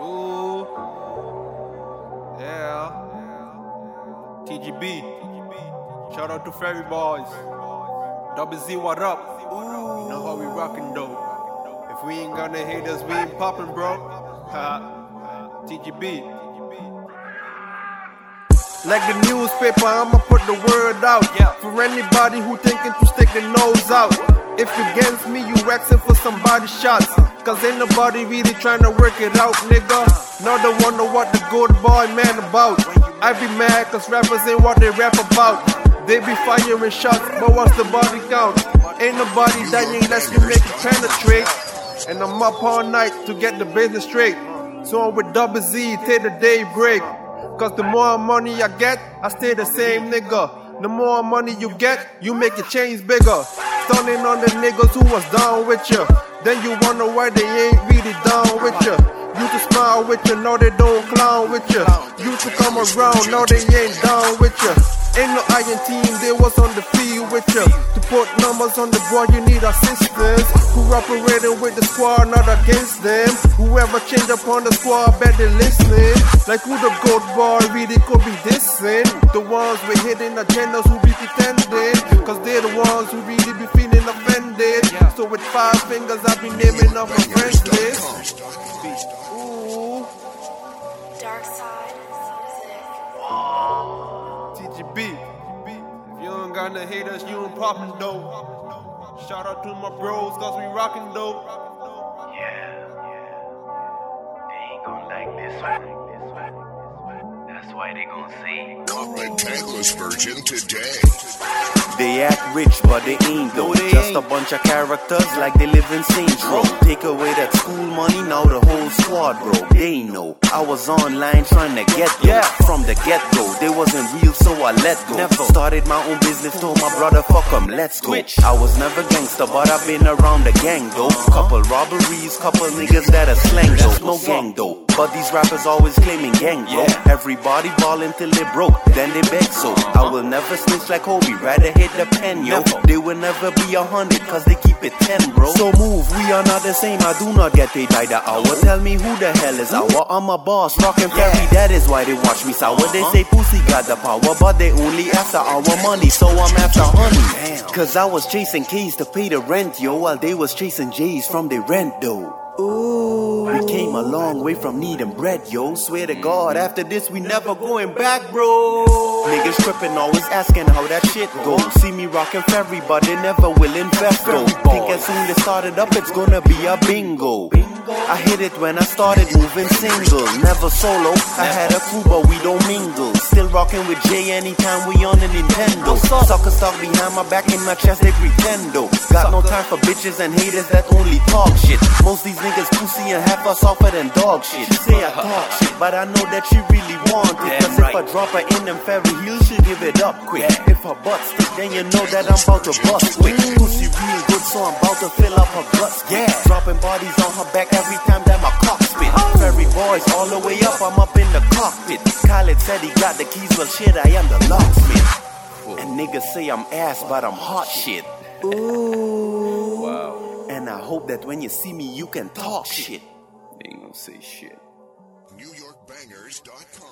Ooh. Yeah. TGB. Shout out to Ferry Boys. Double Z, what up? Ooh. You know how we rockin' though. If we ain't gonna hate us, we ain't poppin', bro. Ha. TGB. Like the newspaper, I'ma put the word out. Yeah. For anybody who thinking to stick their nose out. If you against me, you asking for somebody shots. Cause ain't nobody really trying to work it out, nigga. Not the wonder what the good boy man about. I be mad cause rappers ain't what they rap about. They be firing shots, but what's the body count? Ain't nobody dying unless you make it penetrate. And I'm up all night to get the business straight. So I'm with double Z, take the day break. Cause the more money I get, I stay the same nigga. The more money you get, you make your chains bigger. Stunning on the niggas who was down with ya. Then you wonder why they ain't really down with you. You to smile with you, no they don't clown with you. You to come around, no they ain't down with you. Ain't no iron team, they was on the field with you. To put numbers on the board, you need assistance. Who operating with the squad, not against them. Whoever change up on the squad, bet they listening. Like who the good boy really could be dissing. The ones with hidden agendas who be pretending. Cause they're the ones who really be feeling offended. So with five fingers, I be naming off my friends list. Ooh, Darkside TGB. If you don't got no haters, you ain't poppin' though. Shout out to my bros, cause we rockin' though. Yeah. They ain't gonna like this one. That's why they gonna say. Copper tankless version today. They act rich, but they ain't though. No, they Just ain't. a bunch of characters like they live in Saints Row. Take away that school money, now the whole squad, bro. They know I was online trying to get though. Yeah. From the get go, they wasn't real, so I let go. Never. Started my own business, told my brother, fuck fuck 'em, let's go. Twitch. I was never gangster, but I've been around the gang though. Couple robberies, couple niggas that are slang though. No gang though. But these rappers always claiming gang, bro. Yeah. Everybody ballin' till they broke, then they beg so. I will never snitch like Kobe, rather hit the pen, yo. Never. They will never be a hundred, cause they keep it ten, bro. So move, we are not the same, I do not get paid by the hour. Tell me who the hell is our? I'm a boss, rockin' ferry, that is why they watch me sour. They uh-huh. say pussy got the power, but they only after our money, so I'm after honey. Cause I was chasing keys to pay the rent, yo, while they was chasing J's from the rent, though. Ooh. We came a long way from needing bread, yo. Swear to God, after this we never going back, bro. Niggas tripping, always asking how that shit go. See me rocking ferry, but they never will invest, though. Think as soon they started up, it's gonna be a bingo. I hit it when I started moving single, never solo. I had a crew, but we don't mingle. Rocking with Jay anytime we on a Nintendo. Suckers talk behind my back in my chest, they pretend though. Got no time for bitches and haters that only talk shit. Most these niggas pussy and half us softer than dog shit. Say I talk shit, but I know that she really want it. Damn Cause right. if I drop her in them fairy heels, she'll give it up quick. If her butt stick, then you know that I'm about to bust quick. Pussy real good, so I'm about to fill up her guts. Yeah, dropping bodies on her back every time that my cock spit. Oh. Fairy boys all the way up, I'm up in the cockpit. Khaled said he got the keys, well shit, I am the locksmith. And niggas say I'm ass, but I'm hot shit. Ooh. Wow. And I hope that when you see me, you can talk shit. They ain't gonna say shit. NewYorkBangers.com.